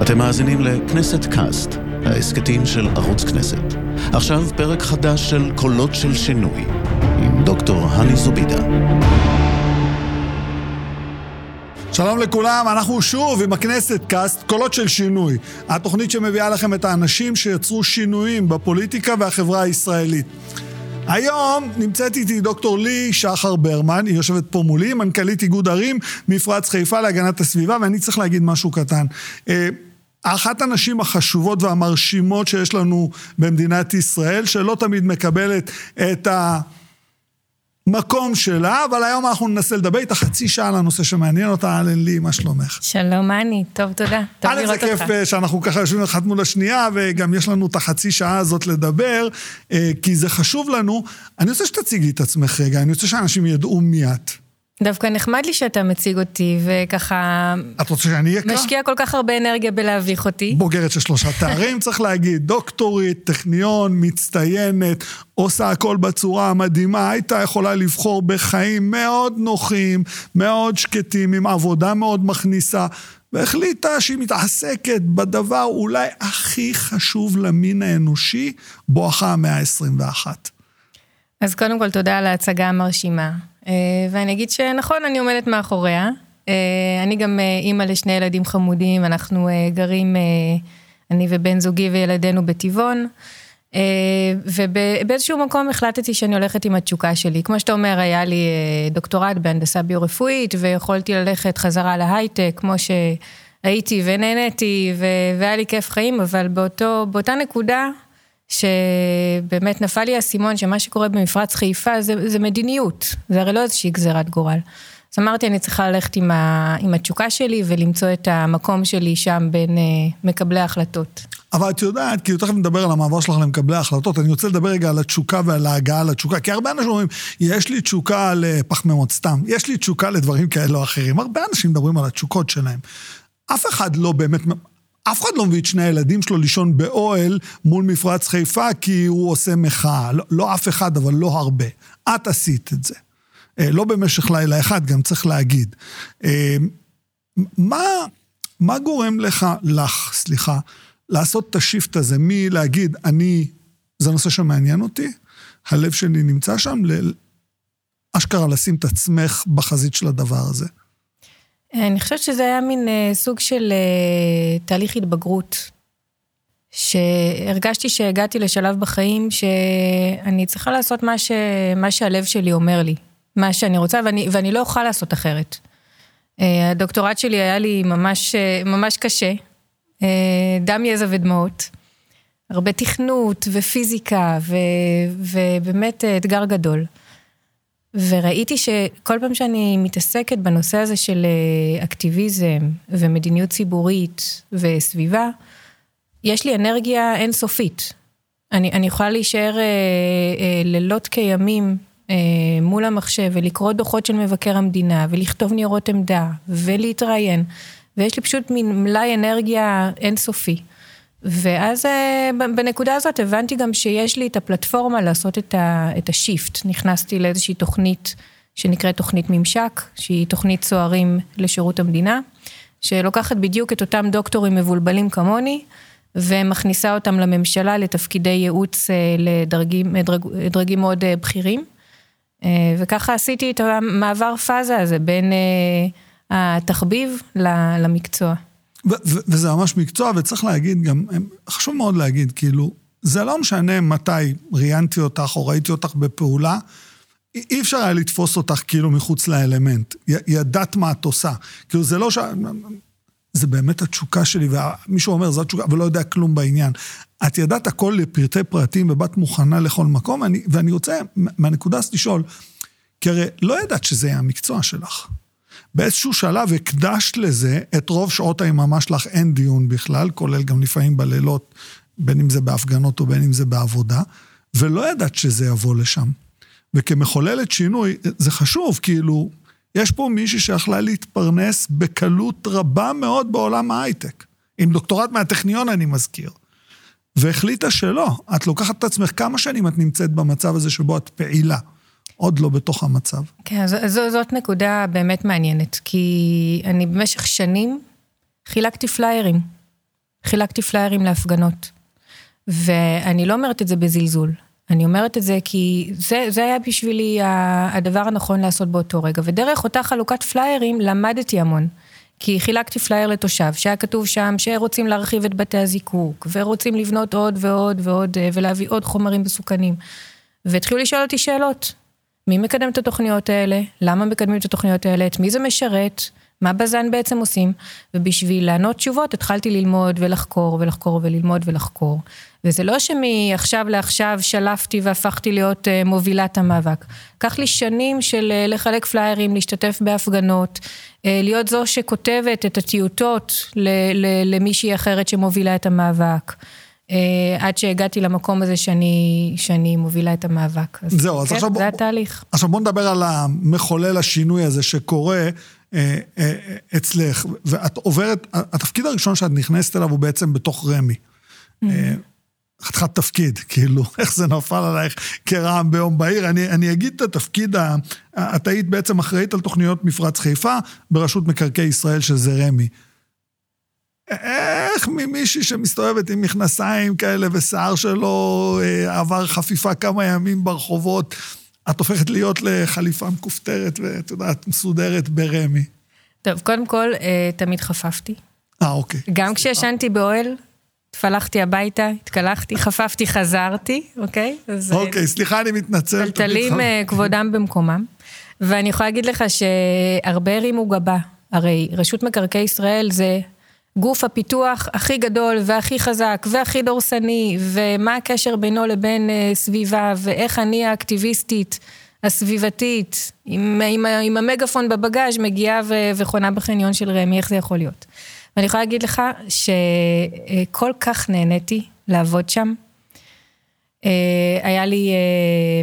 אתם מאזינים לכנסת קאסט, ההסכתים של ערוץ כנסת. עכשיו פרק חדש של קולות של שינוי, עם דוקטור הני זובידה. שלום לכולם, אנחנו שוב עם הכנסת קאסט, קולות של שינוי. התוכנית שמביאה לכם את האנשים שיצרו שינויים בפוליטיקה והחברה הישראלית. היום נמצאת איתי דוקטור ליהי שחר ברמן, היא יושבת פה מולי, מנכ"לית איגוד ערים, מפרץ חיפה להגנת הסביבה, ואני צריך להגיד משהו קטן. אה, אחת הנשים החשובות והמרשימות שיש לנו במדינת ישראל, שלא תמיד מקבלת את ה... מקום שלה, אבל היום אנחנו ננסה לדבר איתה חצי שעה על הנושא שמעניין אותה. אהלן לי, מה שלומך? שלום, אני, טוב, תודה. טוב לראות אותך. א', זה כיף שאנחנו ככה יושבים אחת מול השנייה, וגם יש לנו את החצי שעה הזאת לדבר, אה, כי זה חשוב לנו. אני רוצה שתציגי את עצמך רגע, אני רוצה שאנשים ידעו מי את. דווקא נחמד לי שאתה מציג אותי, וככה... את רוצה שאני אקרא? משקיע כל כך הרבה אנרגיה בלהביך אותי. בוגרת של שלושה תארים, צריך להגיד, דוקטורית, טכניון, מצטיינת, עושה הכל בצורה המדהימה, הייתה יכולה לבחור בחיים מאוד נוחים, מאוד שקטים, עם עבודה מאוד מכניסה, והחליטה שהיא מתעסקת בדבר אולי הכי חשוב למין האנושי, בואכה המאה ה-21. אז קודם כל, תודה על ההצגה המרשימה. אה, ואני אגיד שנכון, אני עומדת מאחוריה. אה, אני גם אה, אימא לשני ילדים חמודים, אנחנו גרים, אני ובן זוגי וילדינו בטבעון. ובאיזשהו מקום החלטתי שאני הולכת עם התשוקה שלי. כמו שאתה אומר, היה לי דוקטורט בהנדסה ביו-רפואית, ויכולתי ללכת חזרה להייטק, כמו שהייתי ונהניתי, והיה לי כיף חיים, אבל באותו, באותה נקודה שבאמת נפל לי האסימון שמה שקורה במפרץ חיפה זה, זה מדיניות, זה הרי לא איזושהי גזירת גורל. אז אמרתי, אני צריכה ללכת עם, ה, עם התשוקה שלי ולמצוא את המקום שלי שם בין אה, מקבלי ההחלטות. אבל את יודעת, כאילו תכף נדבר על המעבר שלך למקבלי ההחלטות, אני רוצה לדבר רגע על התשוקה ועל ההגעה לתשוקה, כי הרבה אנשים אומרים, יש לי תשוקה לפחמימות, סתם, יש לי תשוקה לדברים כאלה או אחרים. הרבה אנשים מדברים על התשוקות שלהם. אף אחד לא באמת, אף אחד לא מביא את שני הילדים שלו לישון באוהל מול מפרץ חיפה כי הוא עושה מחאה. לא, לא אף אחד, אבל לא הרבה. את עשית את זה. אה, לא במשך לילה אחד, גם צריך להגיד. אה, מה, מה גורם לך, לך, סליחה, לעשות את השיפט הזה מלהגיד, אני, זה נושא שמעניין אותי, הלב שלי נמצא שם, לאשכרה לשים את עצמך בחזית של הדבר הזה? אני חושבת שזה היה מין אה, סוג של אה, תהליך התבגרות. שהרגשתי שהגעתי לשלב בחיים שאני צריכה לעשות מה, ש... מה שהלב שלי אומר לי, מה שאני רוצה, ואני, ואני לא אוכל לעשות אחרת. אה, הדוקטורט שלי היה לי ממש, ממש קשה, דם, יזע ודמעות, הרבה תכנות ופיזיקה, ו... ובאמת אתגר גדול. וראיתי שכל פעם שאני מתעסקת בנושא הזה של אה, אקטיביזם ומדיניות ציבורית וסביבה, יש לי אנרגיה אינסופית. אני, אני יכולה להישאר אה, אה, לילות כימים אה, מול המחשב ולקרוא דוחות של מבקר המדינה ולכתוב ניירות עמדה ולהתראיין, ויש לי פשוט מין מלאי אנרגיה אינסופי. ואז אה, בנקודה הזאת הבנתי גם שיש לי את הפלטפורמה לעשות את, ה, את השיפט. נכנסתי לאיזושהי תוכנית שנקראת תוכנית ממשק, שהיא תוכנית צוערים לשירות המדינה, שלוקחת בדיוק את אותם דוקטורים מבולבלים כמוני, ומכניסה אותם לממשלה לתפקידי ייעוץ אה, לדרגים דרג, דרגים מאוד אה, בכירים. וככה עשיתי את המעבר פאזה הזה בין התחביב למקצוע. וזה ממש מקצוע, וצריך להגיד גם, חשוב מאוד להגיד, כאילו, זה לא משנה מתי ראיינתי אותך או ראיתי אותך בפעולה, אי אפשר היה לתפוס אותך כאילו מחוץ לאלמנט. י, ידעת מה את עושה. כאילו, זה לא ש... זה באמת התשוקה שלי, ומישהו אומר, זו התשוקה, ולא יודע כלום בעניין. את ידעת הכל לפרטי פרטים ובאת מוכנה לכל מקום, אני, ואני רוצה מהנקודה הזאת לשאול, כי הרי לא ידעת שזה יהיה המקצוע שלך. באיזשהו שלב הקדשת לזה את רוב שעות היממה שלך, אין דיון בכלל, כולל גם לפעמים בלילות, בין אם זה בהפגנות או בין אם זה בעבודה, ולא ידעת שזה יבוא לשם. וכמחוללת שינוי, זה חשוב, כאילו, יש פה מישהי שיכלה להתפרנס בקלות רבה מאוד בעולם ההייטק. עם דוקטורט מהטכניון, אני מזכיר. והחליטה שלא. את לוקחת את עצמך כמה שנים את נמצאת במצב הזה שבו את פעילה. עוד לא בתוך המצב. כן, ז, ז, זאת נקודה באמת מעניינת, כי אני במשך שנים חילקתי פליירים. חילקתי פליירים להפגנות. ואני לא אומרת את זה בזלזול. אני אומרת את זה כי זה, זה היה בשבילי הדבר הנכון לעשות באותו רגע. ודרך אותה חלוקת פליירים למדתי המון. כי חילקתי פלייר לתושב, שהיה כתוב שם שרוצים להרחיב את בתי הזיקוק, ורוצים לבנות עוד ועוד ועוד, אה, ולהביא עוד חומרים מסוכנים. והתחילו לשאול אותי שאלות. מי מקדם את התוכניות האלה? למה מקדמים את התוכניות האלה? את מי זה משרת? מה בז"ן בעצם עושים? ובשביל לענות תשובות התחלתי ללמוד ולחקור ולחקור וללמוד ולחקור. וזה לא שמעכשיו לעכשיו שלפתי והפכתי להיות uh, מובילת המאבק. לקח לי שנים של uh, לחלק פליירים, להשתתף בהפגנות, uh, להיות זו שכותבת את הטיוטות למישהי אחרת שמובילה את המאבק. Uh, עד שהגעתי למקום הזה שאני, שאני מובילה את המאבק. אז זהו, אז כן, עכשיו... זה התהליך. עכשיו בוא נדבר על המחולל השינוי הזה שקורה אה, אה, אצלך, ואת עוברת, התפקיד הראשון שאת נכנסת אליו הוא בעצם בתוך רמ"י. Mm-hmm. חתיכת תפקיד, כאילו, איך זה נפל עלייך כרעם ביום בהיר. אני, אני אגיד את התפקיד, את היית בעצם אחראית על תוכניות מפרץ חיפה ברשות מקרקעי ישראל, שזה רמ"י. איך ממישהי שמסתובבת עם מכנסיים כאלה ושיער שלו עבר חפיפה כמה ימים ברחובות, את הופכת להיות לחליפה מכופתרת ואת יודעת, מסודרת ברמי. טוב, קודם כל, אה, תמיד חפפתי. אה, אוקיי. גם כשישנתי באוהל, התפלחתי הביתה, התקלחתי, חפפתי, חזרתי, אוקיי? אז, אה, אוקיי, סליחה, אני מתנצל. טלטלים אה, כבודם במקומם. ואני יכולה להגיד לך שהרבה הרימו גבה. הרי רשות מקרקעי ישראל זה גוף הפיתוח הכי גדול והכי חזק והכי דורסני, ומה הקשר בינו לבין uh, סביבה, ואיך אני האקטיביסטית הסביבתית, עם, עם, עם המגפון בבגאז' מגיעה ו, וחונה בחניון של רמי, איך זה יכול להיות? ואני יכולה להגיד לך שכל כך נהניתי לעבוד שם. Uh, היה לי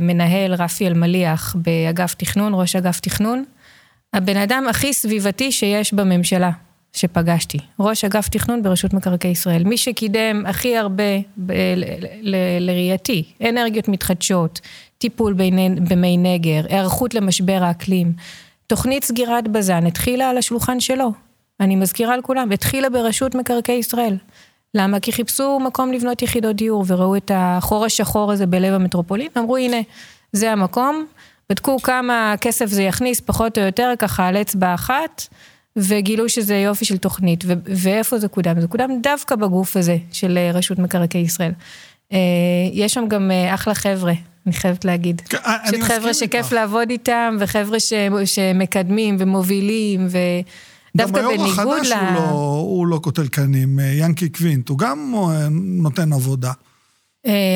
מנהל, רפי אלמליח, באגף תכנון, ראש אגף תכנון, הבן אדם הכי סביבתי שיש בממשלה. שפגשתי, ראש אגף תכנון ברשות מקרקעי ישראל, מי שקידם הכי הרבה לראייתי, אנרגיות מתחדשות, טיפול במי נגר, היערכות למשבר האקלים, תוכנית סגירת בז"ן התחילה על השולחן שלו, אני מזכירה לכולם, התחילה ברשות מקרקעי ישראל. למה? כי חיפשו מקום לבנות יחידות דיור וראו את החור השחור הזה בלב המטרופולין, אמרו הנה, זה המקום, בדקו כמה כסף זה יכניס פחות או יותר ככה על אצבע אחת. וגילו שזה יופי של תוכנית, ו- ואיפה זה קודם? זה קודם דווקא בגוף הזה של אה, רשות מקרקעי ישראל. אה, יש שם גם אה, אחלה חבר'ה, אני חייבת להגיד. כן, אני מסכים חבר'ה שכיף לעבוד איתם, וחבר'ה ש- שמקדמים ומובילים, ודווקא בניגוד ל... גם היום החדש הוא, לא, הוא לא קוטל קנים, ינקי קווינט, הוא גם נותן עבודה.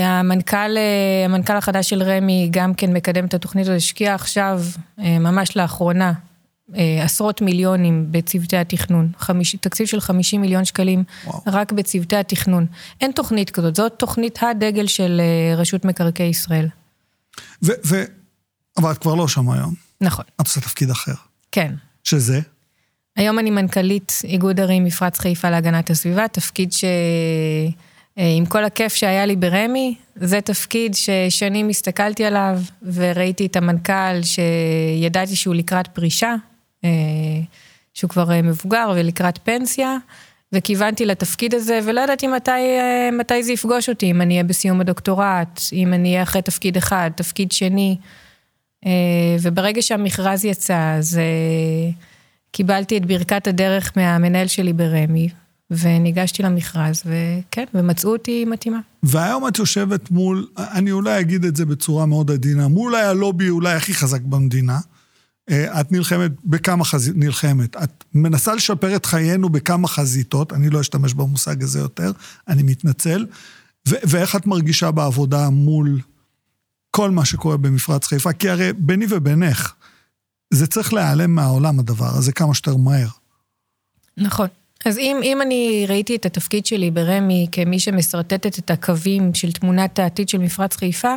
המנכ"ל, המנכ"ל החדש של רמ"י גם כן מקדם את התוכנית הזאת, השקיע עכשיו, ממש לאחרונה, עשרות מיליונים בצוותי התכנון, חמיש, תקציב של 50 מיליון שקלים וואו. רק בצוותי התכנון. אין תוכנית כזאת, זאת תוכנית הדגל של אה, רשות מקרקעי ישראל. ו... ו... אבל את כבר לא שם היום. נכון. את עושה תפקיד אחר. כן. שזה? היום אני מנכ"לית איגוד ערים מפרץ חיפה להגנת הסביבה, תפקיד ש... אה, עם כל הכיף שהיה לי ברמי, זה תפקיד ששנים הסתכלתי עליו וראיתי את המנכ"ל שידעתי שהוא לקראת פרישה, אה, שהוא כבר אה, מבוגר ולקראת פנסיה, וכיוונתי לתפקיד הזה, ולא ידעתי מתי, אה, מתי זה יפגוש אותי, אם אני אהיה בסיום הדוקטורט, אם אני אהיה אחרי תפקיד אחד, תפקיד שני. וברגע שהמכרז יצא, אז קיבלתי את ברכת הדרך מהמנהל שלי ברמ"י, וניגשתי למכרז, וכן, ומצאו אותי מתאימה. והיום את יושבת מול, אני אולי אגיד את זה בצורה מאוד עדינה, מול הלובי אולי הכי חזק במדינה. אה, את נלחמת בכמה חזיתות, נלחמת. את מנסה לשפר את חיינו בכמה חזיתות, אני לא אשתמש במושג הזה יותר, אני מתנצל. ו- ואיך את מרגישה בעבודה מול כל מה שקורה במפרץ חיפה? כי הרי ביני ובינך, זה צריך להיעלם מהעולם הדבר הזה כמה שיותר מהר. נכון. אז אם, אם אני ראיתי את התפקיד שלי ברמ"י כמי שמשרטטת את הקווים של תמונת העתיד של מפרץ חיפה,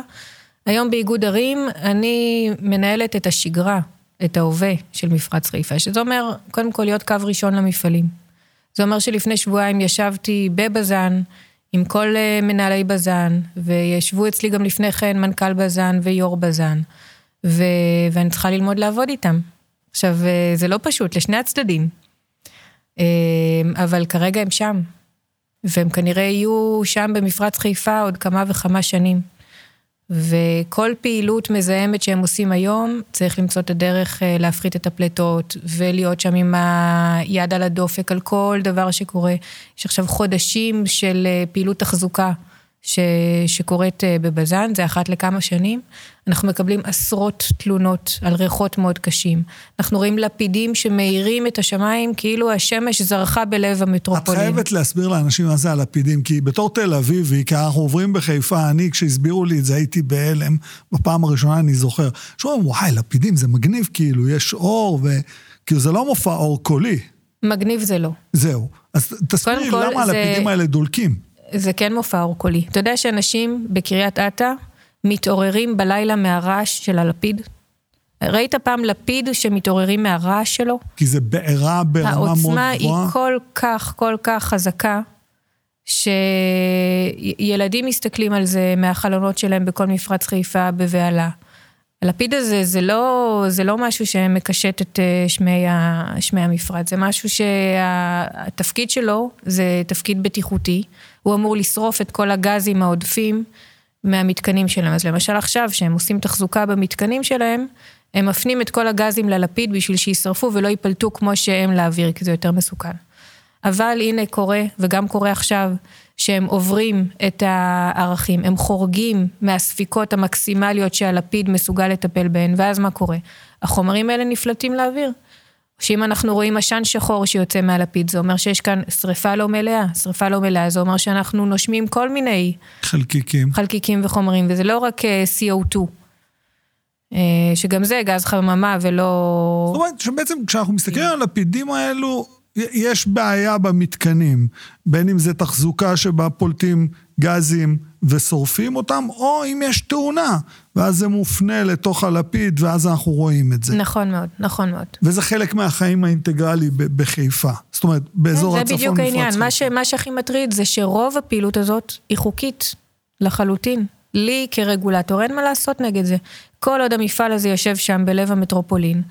היום באיגוד ערים אני מנהלת את השגרה את ההווה של מפרץ חיפה, שזה אומר, קודם כל להיות קו ראשון למפעלים. זה אומר שלפני שבועיים ישבתי בבז"ן עם כל אה, מנהלי בז"ן, וישבו אצלי גם לפני כן מנכ"ל בז"ן ויו"ר בז"ן, ו... ואני צריכה ללמוד לעבוד איתם. עכשיו, אה, זה לא פשוט, לשני הצדדים. אה, אבל כרגע הם שם. והם כנראה יהיו שם במפרץ חיפה עוד כמה וכמה שנים. וכל פעילות מזהמת שהם עושים היום, צריך למצוא את הדרך אה, להפחית את הפליטות ולהיות שם עם היד על הדופק על כל דבר שקורה. יש עכשיו חודשים של אה, פעילות תחזוקה ש, שקורית אה, בבז"ן, זה אחת לכמה שנים. אנחנו מקבלים עשרות תלונות על ריחות מאוד קשים. אנחנו רואים לפידים שמאירים את השמיים כאילו השמש זרחה בלב המטרופולין. את חייבת להסביר לאנשים מה זה הלפידים, כי בתור תל אביבי, כי אנחנו עוברים בחיפה, אני, כשהסבירו לי את זה, הייתי בהלם, בפעם הראשונה אני זוכר. שאומרים, וואי, לפידים זה מגניב, כאילו, יש אור, וכאילו, זה לא מופע אור קולי. מגניב זה לא. זהו. אז תסבירי למה זה... הלפידים האלה דולקים. זה כן מופע אור קולי. אתה יודע שאנשים בקריית אתא מתעוררים בלילה מהרעש של הלפיד? ראית פעם לפיד שמתעוררים מהרעש שלו? כי זה בעירה ברמה מאוד גבוהה. העוצמה היא כל כך, כל כך חזקה, שילדים מסתכלים על זה מהחלונות שלהם בכל מפרץ חיפה בבהלה. הלפיד הזה זה לא, זה לא משהו שמקשט את אה, שמי, ה, שמי המפרץ, זה משהו שהתפקיד שלו זה תפקיד בטיחותי, הוא אמור לשרוף את כל הגזים העודפים מהמתקנים שלהם. אז למשל עכשיו, שהם עושים תחזוקה במתקנים שלהם, הם מפנים את כל הגזים ללפיד בשביל שישרפו ולא ייפלטו כמו שהם לאוויר, כי זה יותר מסוכן. אבל הנה קורה, וגם קורה עכשיו, שהם עוברים את הערכים, הם חורגים מהספיקות המקסימליות שהלפיד מסוגל לטפל בהן, ואז מה קורה? החומרים האלה נפלטים לאוויר. שאם אנחנו רואים עשן שחור שיוצא מהלפיד, זה אומר שיש כאן שריפה לא מלאה. שריפה לא מלאה, זה אומר שאנחנו נושמים כל מיני... חלקיקים. חלקיקים וחומרים, וזה לא רק אה, CO2. אה, שגם זה גז חממה ולא... זאת אומרת שבעצם כשאנחנו מסתכלים על הלפידים האלו, יש בעיה במתקנים, בין אם זה תחזוקה שבה פולטים גזים ושורפים אותם, או אם יש תאונה, ואז זה מופנה לתוך הלפיד, ואז אנחנו רואים את זה. נכון מאוד, נכון מאוד. וזה חלק מהחיים האינטגרלי בחיפה. זאת אומרת, באזור הצפון מפרץ חיפה. זה בדיוק העניין. מה, ש, מה שהכי מטריד זה שרוב הפעילות הזאת היא חוקית, לחלוטין. לי כרגולטור אין מה לעשות נגד זה. כל עוד המפעל הזה יושב שם בלב המטרופולין,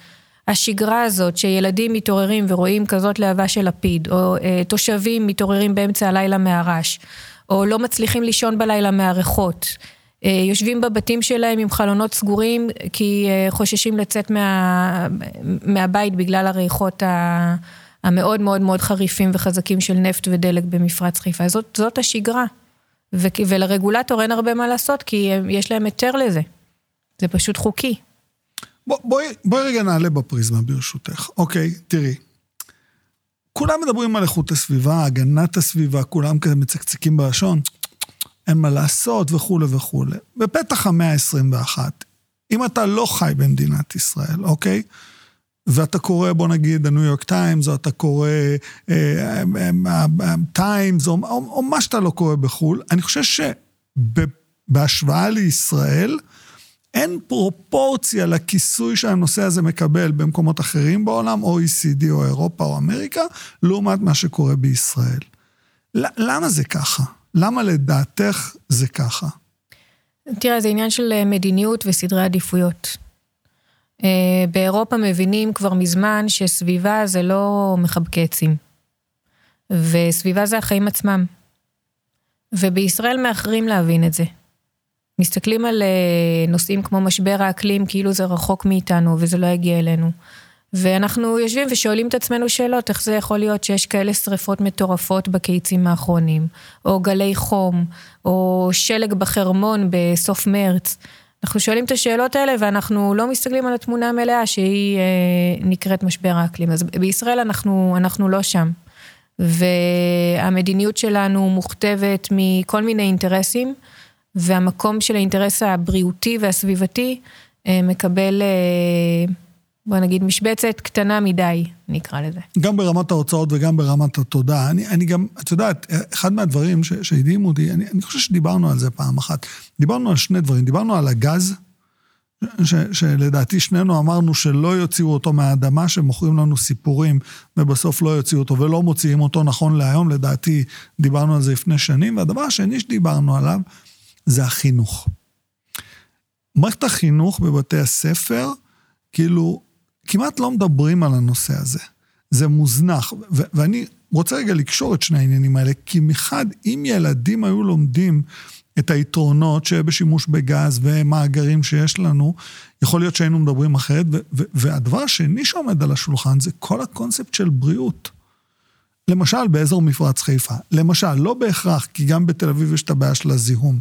השגרה הזאת שילדים מתעוררים ורואים כזאת להבה של לפיד, או אה, תושבים מתעוררים באמצע הלילה מהרעש, או לא מצליחים לישון בלילה מהריחות, אה, יושבים בבתים שלהם עם חלונות סגורים כי אה, חוששים לצאת מה, מהבית בגלל הריחות ה, המאוד מאוד מאוד חריפים וחזקים של נפט ודלק במפרץ חיפה. זאת, זאת השגרה. ו, ולרגולטור אין הרבה מה לעשות כי יש להם היתר לזה. זה פשוט חוקי. בואי בוא, בוא רגע נעלה בפריזמה ברשותך. אוקיי, תראי. כולם מדברים על איכות הסביבה, הגנת הסביבה, כולם כזה מצקצקים בלשון, אין מה לעשות וכולי וכולי. בפתח המאה ה-21, אם אתה לא חי במדינת ישראל, אוקיי? ואתה קורא, בוא נגיד, הניו יורק טיימס, או אתה קורא טיימס, או, או, או מה שאתה לא קורא בחו"ל, אני חושב שבהשוואה לישראל, אין פרופורציה לכיסוי שהנושא הזה מקבל במקומות אחרים בעולם, OECD או אירופה או אמריקה, לעומת מה שקורה בישראל. למה זה ככה? למה לדעתך זה ככה? תראה, זה עניין של אה, מדיניות וסדרי עדיפויות. אה, באירופה מבינים כבר מזמן שסביבה זה לא מחבקי עצים. וסביבה זה החיים עצמם. ובישראל מאחרים להבין את זה. מסתכלים על אה, נושאים כמו משבר האקלים כאילו זה רחוק מאיתנו וזה לא יגיע אלינו. ואנחנו יושבים ושואלים את עצמנו שאלות, איך זה יכול להיות שיש כאלה שריפות מטורפות בקיצים האחרונים, או גלי חום, או שלג בחרמון בסוף מרץ. אנחנו שואלים את השאלות האלה ואנחנו לא מסתכלים על התמונה המלאה שהיא אה, נקראת משבר האקלים. אז בישראל אנחנו, אנחנו לא שם. והמדיניות שלנו מוכתבת מכל מיני אינטרסים. והמקום של האינטרס הבריאותי והסביבתי אה, מקבל, אה, בוא נגיד, משבצת קטנה מדי, נקרא לזה. גם ברמת ההוצאות וגם ברמת התודעה. אני, אני גם, את יודעת, אחד מהדברים שהדהימו אותי, אני, אני חושב שדיברנו על זה פעם אחת. דיברנו על שני דברים, דיברנו על הגז, ש, שלדעתי שנינו אמרנו שלא יוציאו אותו מהאדמה, שמוכרים לנו סיפורים, ובסוף לא יוציאו אותו ולא מוציאים אותו נכון להיום, לדעתי דיברנו על זה לפני שנים. והדבר השני שדיברנו עליו, זה החינוך. מערכת החינוך בבתי הספר, כאילו, כמעט לא מדברים על הנושא הזה. זה מוזנח, ו- ואני רוצה רגע לקשור את שני העניינים האלה, כי מחד, אם ילדים היו לומדים את היתרונות שבשימוש בגז ומאגרים שיש לנו, יכול להיות שהיינו מדברים אחרת. והדבר השני שעומד על השולחן זה כל הקונספט של בריאות. למשל באזור מפרץ חיפה, למשל, לא בהכרח, כי גם בתל אביב יש את הבעיה של הזיהום.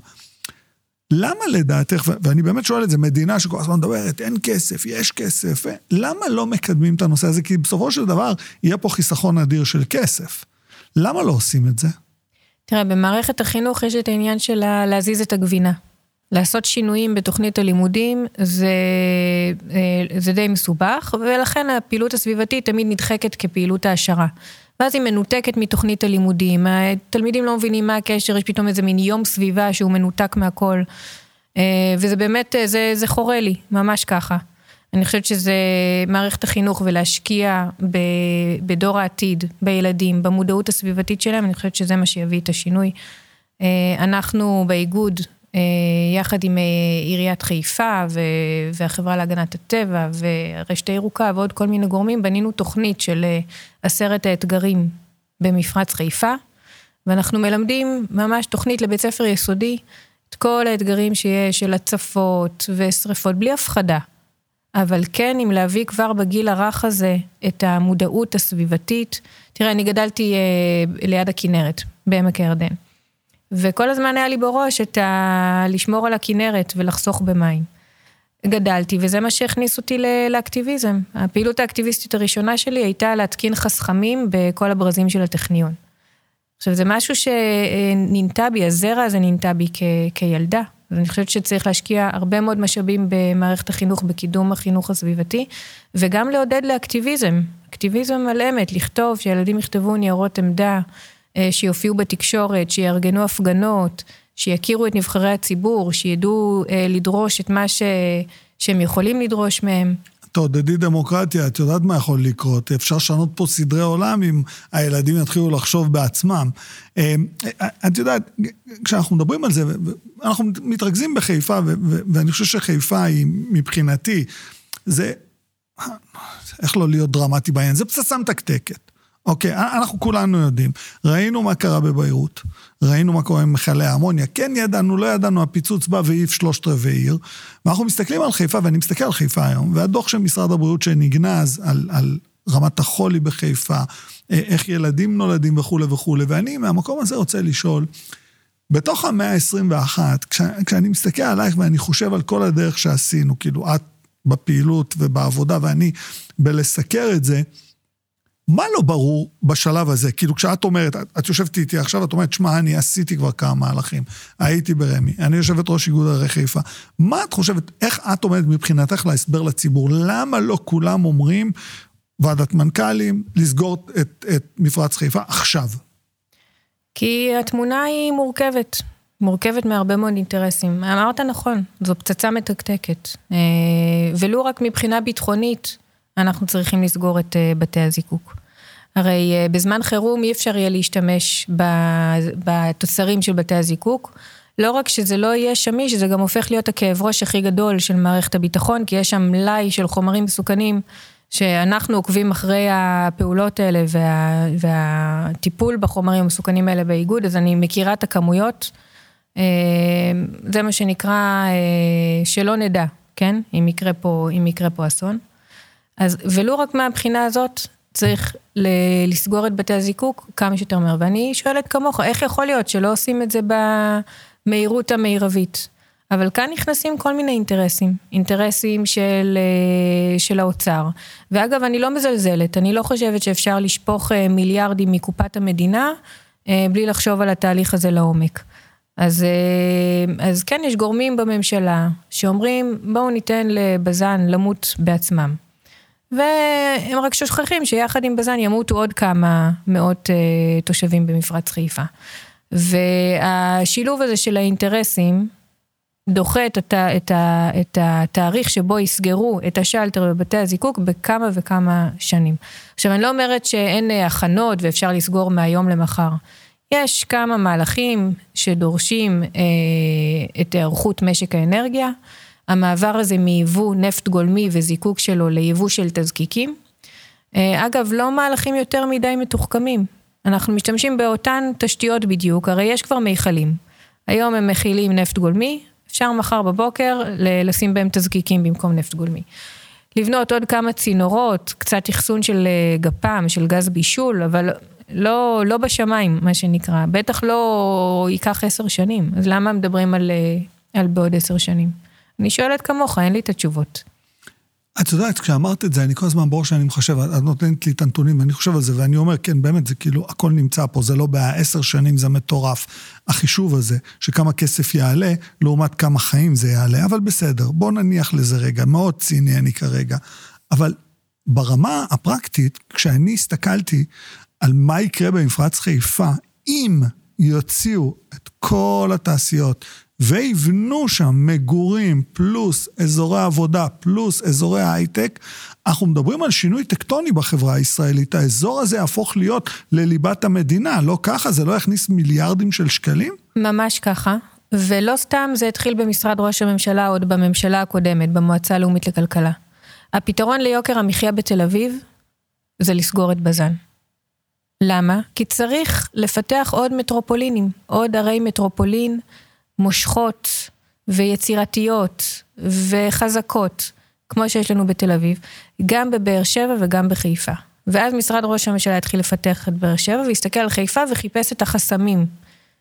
למה לדעתך, ואני באמת שואל את זה, מדינה שכל הזמן מדברת, אין כסף, יש כסף, למה לא מקדמים את הנושא הזה? כי בסופו של דבר יהיה פה חיסכון אדיר של כסף. למה לא עושים את זה? תראה, במערכת החינוך יש את העניין של להזיז את הגבינה. לעשות שינויים בתוכנית הלימודים זה, אה, זה די מסובך, ולכן הפעילות הסביבתית תמיד נדחקת כפעילות העשרה. ואז היא מנותקת מתוכנית הלימודים, התלמידים לא מבינים מה הקשר, יש פתאום איזה מין יום סביבה שהוא מנותק מהכל. אה, וזה באמת, אה, זה, זה חורה לי, ממש ככה. אני חושבת שזה מערכת החינוך ולהשקיע בדור העתיד, בילדים, במודעות הסביבתית שלהם, אני חושבת שזה מה שיביא את השינוי. אה, אנחנו באיגוד, יחד עם עיריית חיפה והחברה להגנת הטבע והרשת הירוקה ועוד כל מיני גורמים, בנינו תוכנית של עשרת האתגרים במפרץ חיפה, ואנחנו מלמדים ממש תוכנית לבית ספר יסודי, את כל האתגרים שיש של הצפות ושריפות, בלי הפחדה. אבל כן, אם להביא כבר בגיל הרך הזה את המודעות הסביבתית. תראה, אני גדלתי אה, ליד הכנרת, בעמק הירדן. וכל הזמן היה לי בראש את ה... לשמור על הכנרת ולחסוך במים. גדלתי, וזה מה שהכניס אותי לאקטיביזם. הפעילות האקטיביסטית הראשונה שלי הייתה להתקין חסכמים בכל הברזים של הטכניון. עכשיו, זה משהו שננטע בי, הזרע הזה ננטע בי כ- כילדה. ואני חושבת שצריך להשקיע הרבה מאוד משאבים במערכת החינוך, בקידום החינוך הסביבתי, וגם לעודד לאקטיביזם. אקטיביזם על אמת, לכתוב, שילדים יכתבו ניירות עמדה, שיופיעו בתקשורת, שיארגנו הפגנות, שיכירו את נבחרי הציבור, שידעו אה, לדרוש את מה ש... שהם יכולים לדרוש מהם. תעודדי דמוקרטיה, את יודעת מה יכול לקרות. אפשר לשנות פה סדרי עולם אם הילדים יתחילו לחשוב בעצמם. אה, את יודעת, כשאנחנו מדברים על זה, אנחנו מתרכזים בחיפה, ואני חושב שחיפה היא, מבחינתי, זה, איך לא להיות דרמטי בעניין, זה פצצה מתקתקת. אוקיי, אנחנו כולנו יודעים. ראינו מה קרה בביירות, ראינו מה קורה עם מכלי האמוניה. כן ידענו, לא ידענו, הפיצוץ בא והעיף שלושת רבעי עיר. ואנחנו מסתכלים על חיפה, ואני מסתכל על חיפה היום, והדוח של משרד הבריאות שנגנז על, על רמת החולי בחיפה, אה, איך ילדים נולדים וכולי וכולי, ואני מהמקום הזה רוצה לשאול, בתוך המאה ה-21, כש, כשאני מסתכל עלייך ואני חושב על כל הדרך שעשינו, כאילו את בפעילות ובעבודה ואני בלסקר את זה, מה לא ברור בשלב הזה? כאילו, כשאת אומרת, את, את יושבת איתי עכשיו, את אומרת, שמע, אני עשיתי כבר כמה מהלכים. הייתי ברמ"י, אני יושבת ראש איגוד ערי חיפה. מה את חושבת, איך את עומדת מבחינתך להסבר לציבור? למה לא כולם אומרים, ועדת מנכ"לים, לסגור את, את מפרץ חיפה עכשיו? כי התמונה היא מורכבת. מורכבת מהרבה מאוד אינטרסים. אמרת נכון, זו פצצה מתקתקת. אה, ולו רק מבחינה ביטחונית, אנחנו צריכים לסגור את אה, בתי הזיקוק. הרי אה, בזמן חירום אי אפשר יהיה להשתמש בתוצרים של בתי הזיקוק. לא רק שזה לא יהיה שמיש, זה גם הופך להיות הכאב ראש הכי גדול של מערכת הביטחון, כי יש שם מלאי של חומרים מסוכנים, שאנחנו עוקבים אחרי הפעולות האלה וה, והטיפול בחומרים המסוכנים האלה באיגוד, אז אני מכירה את הכמויות. אה, זה מה שנקרא שלא נדע, כן? אם יקרה פה, אם יקרה פה אסון. אז ולו רק מהבחינה הזאת, צריך לסגור את בתי הזיקוק כמה שיותר מהר. ואני שואלת כמוך, איך יכול להיות שלא עושים את זה במהירות המרבית? אבל כאן נכנסים כל מיני אינטרסים, אינטרסים של, אה, של האוצר. ואגב, אני לא מזלזלת, אני לא חושבת שאפשר לשפוך אה, מיליארדים מקופת המדינה אה, בלי לחשוב על התהליך הזה לעומק. אז, אז כן, יש גורמים בממשלה שאומרים, בואו ניתן לבז"ן למות בעצמם. והם רק שוכחים שיחד עם בז"ן ימותו עוד כמה מאות uh, תושבים במפרץ חיפה. והשילוב הזה של האינטרסים דוחה את, הת, את, ה, את התאריך שבו יסגרו את השלטר בבתי הזיקוק בכמה וכמה שנים. עכשיו, אני לא אומרת שאין אה, הכנות ואפשר לסגור מהיום למחר. יש כמה מהלכים שדורשים אה, את היערכות משק האנרגיה. המעבר הזה מיבוא נפט גולמי וזיקוק שלו ליבוא של תזקיקים. אה, אגב, לא מהלכים יותר מדי מתוחכמים. אנחנו משתמשים באותן תשתיות בדיוק, הרי יש כבר מיכלים. היום הם מכילים נפט גולמי, אפשר מחר בבוקר לשים בהם תזקיקים במקום נפט גולמי. לבנות עוד כמה צינורות, קצת אחסון של אה, גפ"ם, של גז בישול, אבל לא, לא בשמיים, מה שנקרא. בטח לא ייקח עשר שנים, אז למה מדברים על, אה, על בעוד עשר שנים? אני שואלת כמוך, אין לי את התשובות. את יודעת, כשאמרת את זה, אני כל הזמן ברור שאני מחשב, את נותנת לי את הנתונים, ואני חושב על זה, ואני אומר, כן, באמת, זה כאילו, הכל נמצא פה, זה לא בעיה, עשר שנים זה מטורף. החישוב הזה, שכמה כסף יעלה, לעומת כמה חיים זה יעלה, אבל בסדר, בוא נניח לזה רגע, מאוד ציני אני כרגע. אבל ברמה הפרקטית, כשאני הסתכלתי על מה יקרה במפרץ חיפה, אם יוציאו את כל התעשיות ויבנו שם מגורים פלוס אזורי עבודה פלוס אזורי הייטק, אנחנו מדברים על שינוי טקטוני בחברה הישראלית. האזור הזה יהפוך להיות לליבת המדינה, לא ככה? זה לא יכניס מיליארדים של שקלים? ממש ככה. ולא סתם זה התחיל במשרד ראש הממשלה עוד בממשלה הקודמת, במועצה הלאומית לכלכלה. הפתרון ליוקר המחיה בתל אביב זה לסגור את בז"ן. למה? כי צריך לפתח עוד מטרופולינים, עוד ערי מטרופולין מושכות ויצירתיות וחזקות, כמו שיש לנו בתל אביב, גם בבאר שבע וגם בחיפה. ואז משרד ראש הממשלה התחיל לפתח את באר שבע והסתכל על חיפה וחיפש את החסמים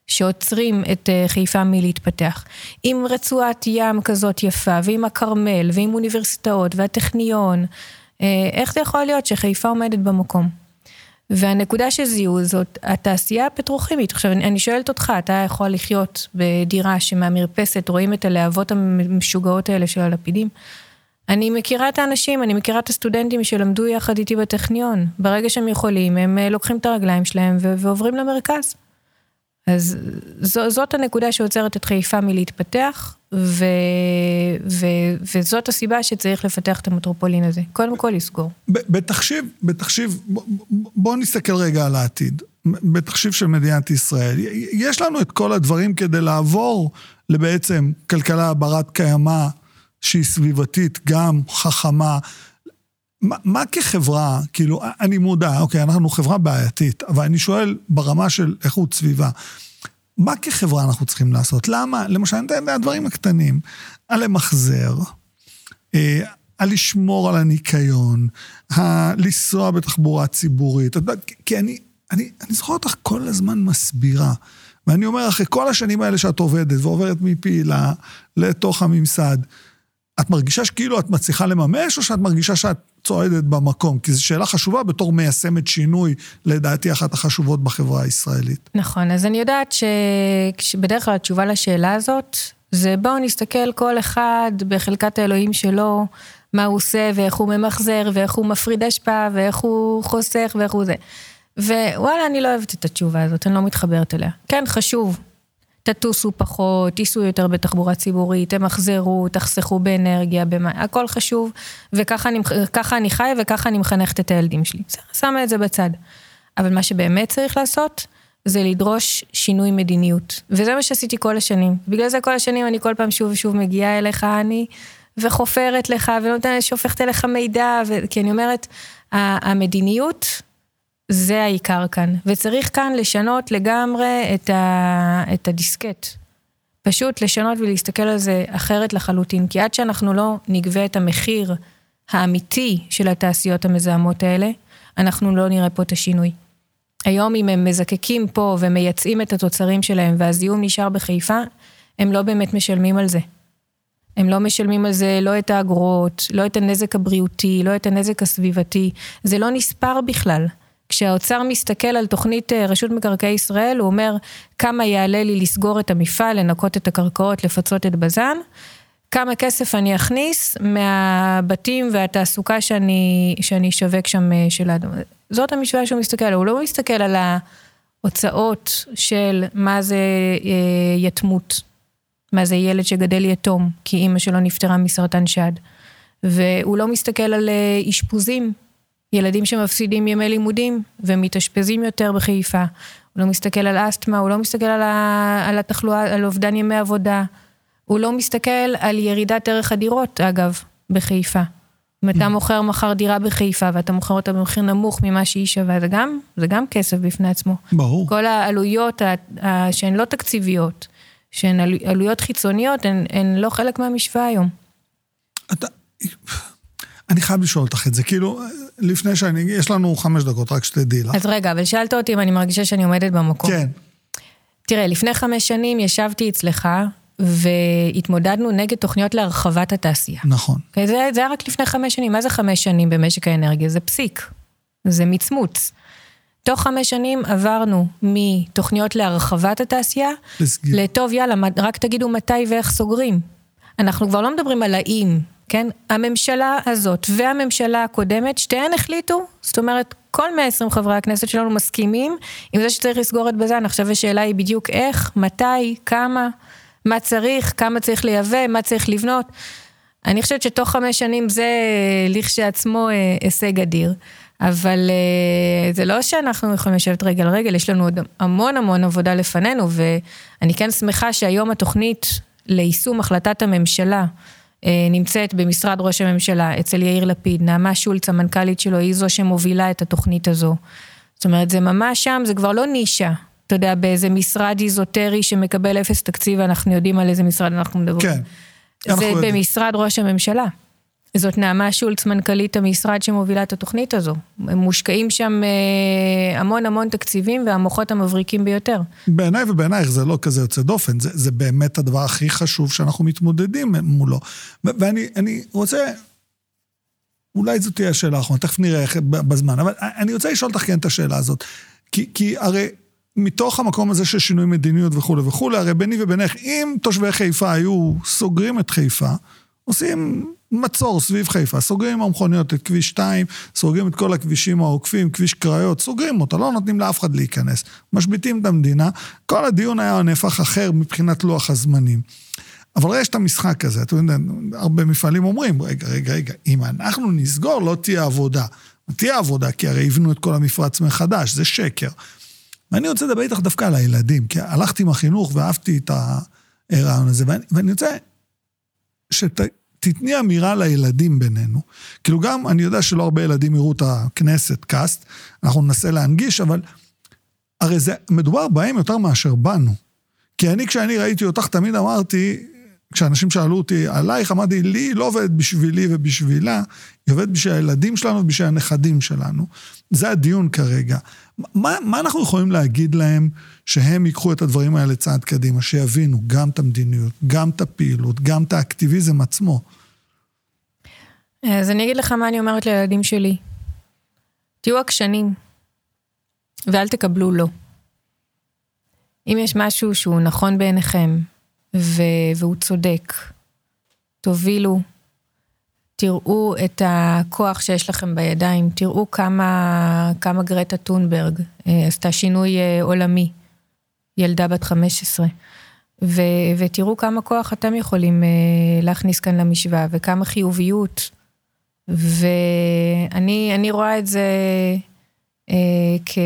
שעוצרים את אה, חיפה מלהתפתח. עם רצועת ים כזאת יפה, ועם הכרמל, ועם אוניברסיטאות, והטכניון, אה, איך זה יכול להיות שחיפה עומדת במקום? והנקודה שזיהו זאת התעשייה הפטרוכימית. עכשיו, אני, אני שואלת אותך, אתה יכול לחיות בדירה שמהמרפסת רואים את הלהבות המשוגעות האלה של הלפידים? אני מכירה את האנשים, אני מכירה את הסטודנטים שלמדו יחד איתי בטכניון. ברגע שהם יכולים, הם אה, לוקחים את הרגליים שלהם ועוברים למרכז. אז זאת הנקודה שעוצרת את חיפה מלהתפתח, ו, ו, וזאת הסיבה שצריך לפתח את המטרופולין הזה. קודם כל לסגור. בתחשיב, בתחשיב, בואו נסתכל רגע על העתיד. בתחשיב של מדינת ישראל. יש לנו את כל הדברים כדי לעבור לבעצם כלכלה ברת קיימא, שהיא סביבתית, גם חכמה. מה, מה כחברה, כאילו, אני מודע, אוקיי, אנחנו חברה בעייתית, אבל אני שואל ברמה של איכות סביבה. מה כחברה אנחנו צריכים לעשות? למה? למשל, אני יודע, הדברים הקטנים, על למחזר, אה, על לשמור על הניקיון, לנסוע בתחבורה ציבורית. כי אני, אני, אני זוכר אותך כל הזמן מסבירה. ואני אומר, אחרי כל השנים האלה שאת עובדת ועוברת מפעילה לתוך הממסד, את מרגישה שכאילו את מצליחה לממש, או שאת מרגישה שאת צועדת במקום? כי זו שאלה חשובה בתור מיישמת שינוי, לדעתי אחת החשובות בחברה הישראלית. נכון, אז אני יודעת שבדרך כלל התשובה לשאלה הזאת, זה בואו נסתכל כל אחד בחלקת האלוהים שלו, מה הוא עושה ואיך הוא ממחזר ואיך הוא מפריד אשפה ואיך הוא חוסך ואיך הוא זה. ווואלה, אני לא אוהבת את התשובה הזאת, אני לא מתחברת אליה. כן, חשוב, תטוסו פחות, תיסעו יותר בתחבורה ציבורית, תמחזרו, תחסכו באנרגיה, במה, הכל חשוב, וככה אני, אני חי וככה אני מחנכת את הילדים שלי. שמה את זה בצד. אבל מה שבאמת צריך לעשות, זה לדרוש שינוי מדיניות. וזה מה שעשיתי כל השנים. בגלל זה כל השנים אני כל פעם שוב ושוב מגיעה אליך, אני, וחופרת לך, ונותנת, שופכת אליך מידע, ו... כי אני אומרת, המדיניות זה העיקר כאן, וצריך כאן לשנות לגמרי את, ה, את הדיסקט. פשוט לשנות ולהסתכל על זה אחרת לחלוטין, כי עד שאנחנו לא נגבה את המחיר האמיתי של התעשיות המזהמות האלה, אנחנו לא נראה פה את השינוי. היום אם הם מזקקים פה ומייצאים את התוצרים שלהם והזיהום נשאר בחיפה, הם לא באמת משלמים על זה. הם לא משלמים על זה לא את האגרות, לא את הנזק הבריאותי, לא את הנזק הסביבתי, זה לא נספר בכלל. כשהאוצר מסתכל על תוכנית אה, רשות מקרקעי ישראל, הוא אומר, כמה יעלה לי לסגור את המפעל, לנקות את הקרקעות, לפצות את בז"ן, כמה כסף אני אכניס מהבתים והתעסוקה שאני, שאני אשווק שם אה, של האדום. זאת המשוואה שהוא מסתכל, הוא לא מסתכל על ההוצאות של מה זה אה, יתמות, מה זה ילד שגדל יתום, כי אימא שלו נפטרה מסרטן שד. והוא לא מסתכל על אשפוזים ילדים שמפסידים ימי לימודים ומתאשפזים יותר בחיפה. הוא לא מסתכל על אסתמה, הוא לא מסתכל על, ה, על התחלואה, על אובדן ימי עבודה. הוא לא מסתכל על ירידת ערך הדירות, אגב, בחיפה. אם אתה מוכר מחר דירה בחיפה ואתה מוכר אותה במחיר נמוך ממה שהיא שווה, זה גם, זה גם כסף בפני עצמו. ברור. כל העלויות ה- ה- שהן לא תקציביות, שהן עלו- עלויות חיצוניות, הן, הן לא חלק מהמשוואה היום. אני חייב לשאול אותך את זה, כאילו, לפני שאני... יש לנו חמש דקות, רק שתדעי לך. אז רגע, אבל שאלת אותי אם אני מרגישה שאני עומדת במקום. כן. תראה, לפני חמש שנים ישבתי אצלך והתמודדנו נגד תוכניות להרחבת התעשייה. נכון. אוקיי? זה, זה היה רק לפני חמש שנים. מה זה חמש שנים במשק האנרגיה? זה פסיק. זה מצמוץ. תוך חמש שנים עברנו מתוכניות להרחבת התעשייה, לסגירה. לטוב יאללה, רק תגידו מתי ואיך סוגרים. אנחנו כבר לא מדברים על האם, כן? הממשלה הזאת והממשלה הקודמת, שתיהן החליטו, זאת אומרת, כל 120 חברי הכנסת שלנו מסכימים עם זה שצריך לסגור את בז"ן. עכשיו השאלה היא בדיוק איך, מתי, כמה, מה צריך, כמה צריך לייבא, מה צריך לבנות. אני חושבת שתוך חמש שנים זה לכשעצמו אה, הישג אדיר. אבל אה, זה לא שאנחנו יכולים לשבת רגל על רגל, יש לנו עוד המון המון עבודה לפנינו, ואני כן שמחה שהיום התוכנית ליישום החלטת הממשלה נמצאת במשרד ראש הממשלה, אצל יאיר לפיד, נעמה שולץ, המנכ"לית שלו, היא זו שמובילה את התוכנית הזו. זאת אומרת, זה ממש שם, זה כבר לא נישה. אתה יודע, באיזה משרד איזוטרי שמקבל אפס תקציב, אנחנו יודעים על איזה משרד אנחנו מדברים. כן. זה. במשרד ראש הממשלה. זאת נעמה שולץ, מנכ"לית המשרד שמובילה את התוכנית הזו. הם מושקעים שם אה, המון המון תקציבים והמוחות המבריקים ביותר. בעיניי ובעינייך זה לא כזה יוצא דופן, זה, זה באמת הדבר הכי חשוב שאנחנו מתמודדים מולו. ואני אני רוצה, אולי זו תהיה השאלה האחרונה, תכף נראה איך בזמן, אבל אני רוצה לשאול אותך כן את השאלה הזאת. כי, כי הרי מתוך המקום הזה של שינוי מדיניות וכולי וכולי, הרי ביני ובינך, אם תושבי חיפה היו סוגרים את חיפה, עושים מצור סביב חיפה, סוגרים עם המכוניות את כביש 2, סוגרים את כל הכבישים העוקפים, כביש קריות, סוגרים אותה, לא נותנים לאף אחד להיכנס, משביתים את המדינה, כל הדיון היה נהפך אחר מבחינת לוח הזמנים. אבל יש את המשחק הזה, אתם יודעים, הרבה מפעלים אומרים, רגע, רגע, רגע, אם אנחנו נסגור, לא תהיה עבודה. תהיה עבודה, כי הרי יבנו את כל המפרץ מחדש, זה שקר. ואני רוצה לדבר איתך דווקא על הילדים, כי הלכתי עם החינוך ואהבתי את הרעיון הזה, ואני, ואני רוצה שתתני אמירה לילדים בינינו. כאילו גם, אני יודע שלא הרבה ילדים יראו את הכנסת, קאסט, אנחנו ננסה להנגיש, אבל הרי זה, מדובר בהם יותר מאשר בנו. כי אני, כשאני ראיתי אותך, תמיד אמרתי, כשאנשים שאלו אותי עלייך, אמרתי, לי היא לא עובדת בשבילי ובשבילה, היא עובדת בשביל הילדים שלנו ובשביל הנכדים שלנו. זה הדיון כרגע. מה, מה אנחנו יכולים להגיד להם שהם ייקחו את הדברים האלה צעד קדימה, שיבינו גם את המדיניות, גם את הפעילות, גם את האקטיביזם עצמו? אז אני אגיד לך מה אני אומרת לילדים שלי. תהיו עקשנים, ואל תקבלו לא. אם יש משהו שהוא נכון בעיניכם, ו- והוא צודק, תובילו, תראו את הכוח שיש לכם בידיים, תראו כמה, כמה גרטה טונברג אה, עשתה שינוי אה, עולמי, ילדה בת 15. ו- ותראו כמה כוח אתם יכולים אה, להכניס כאן למשוואה, וכמה חיוביות. ואני אני רואה את זה אה, כ,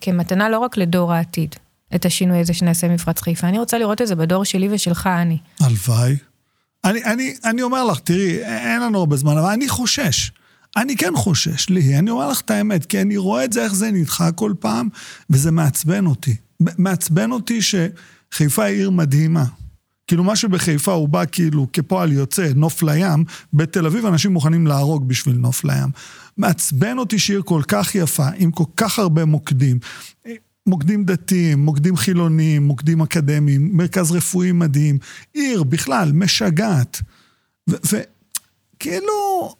כמתנה לא רק לדור העתיד, את השינוי הזה שנעשה במפרץ חיפה, אני רוצה לראות את זה בדור שלי ושלך, אני. הלוואי. אני, אני, אני אומר לך, תראי, אין לנו הרבה זמן, אבל אני חושש. אני כן חושש, לי, אני אומר לך את האמת, כי אני רואה את זה, איך זה נדחה כל פעם, וזה מעצבן אותי. מעצבן אותי שחיפה היא עיר מדהימה. כאילו מה שבחיפה הוא בא כאילו כפועל יוצא, נוף לים, בתל אביב אנשים מוכנים להרוג בשביל נוף לים. מעצבן אותי שעיר כל כך יפה, עם כל כך הרבה מוקדים. מוקדים דתיים, מוקדים חילוניים, מוקדים אקדמיים, מרכז רפואי מדהים, עיר בכלל משגעת. וכאילו,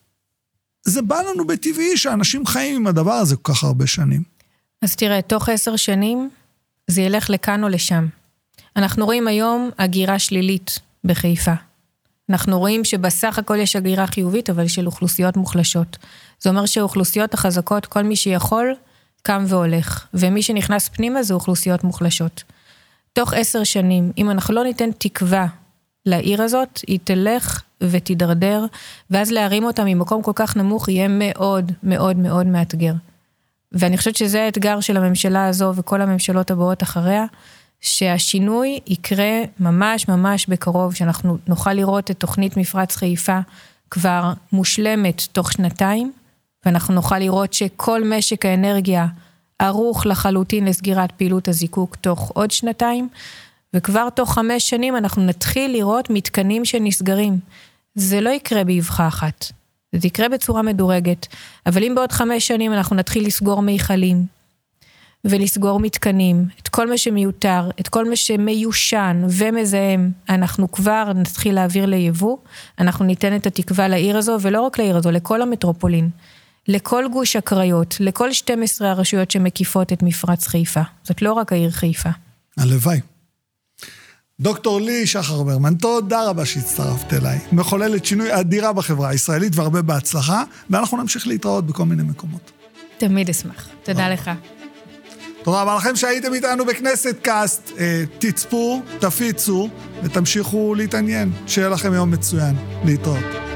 זה בא לנו בטבעי שאנשים חיים עם הדבר הזה כל כך הרבה שנים. אז תראה, תוך עשר שנים זה ילך לכאן או לשם. אנחנו רואים היום הגירה שלילית בחיפה. אנחנו רואים שבסך הכל יש הגירה חיובית, אבל של אוכלוסיות מוחלשות. זה אומר שהאוכלוסיות החזקות, כל מי שיכול, קם והולך. ומי שנכנס פנימה זה אוכלוסיות מוחלשות. תוך עשר שנים, אם אנחנו לא ניתן תקווה לעיר הזאת, היא תלך ותידרדר, ואז להרים אותה ממקום כל כך נמוך יהיה מאוד מאוד מאוד מאתגר. ואני חושבת שזה האתגר של הממשלה הזו וכל הממשלות הבאות אחריה, שהשינוי יקרה ממש ממש בקרוב, שאנחנו נוכל לראות את תוכנית מפרץ חיפה כבר מושלמת תוך שנתיים, ואנחנו נוכל לראות שכל משק האנרגיה ערוך לחלוטין לסגירת פעילות הזיקוק תוך עוד שנתיים, וכבר תוך חמש שנים אנחנו נתחיל לראות מתקנים שנסגרים. זה לא יקרה באבחה אחת, זה יקרה בצורה מדורגת, אבל אם בעוד חמש שנים אנחנו נתחיל לסגור מיכלים, ולסגור מתקנים, את כל מה שמיותר, את כל מה שמיושן ומזהם, אנחנו כבר נתחיל להעביר ליבוא, אנחנו ניתן את התקווה לעיר הזו, ולא רק לעיר הזו, לכל המטרופולין, לכל גוש הקריות, לכל 12 הרשויות שמקיפות את מפרץ חיפה. זאת לא רק העיר חיפה. הלוואי. דוקטור לי שחר ברמן, תודה רבה שהצטרפת אליי. מחוללת שינוי אדירה בחברה הישראלית והרבה בהצלחה, ואנחנו נמשיך להתראות בכל מיני מקומות. תמיד אשמח. תודה לך. תודה רבה לכם שהייתם איתנו בכנסת קאסט. אה, תצפו, תפיצו ותמשיכו להתעניין. שיהיה לכם יום מצוין. להתראות.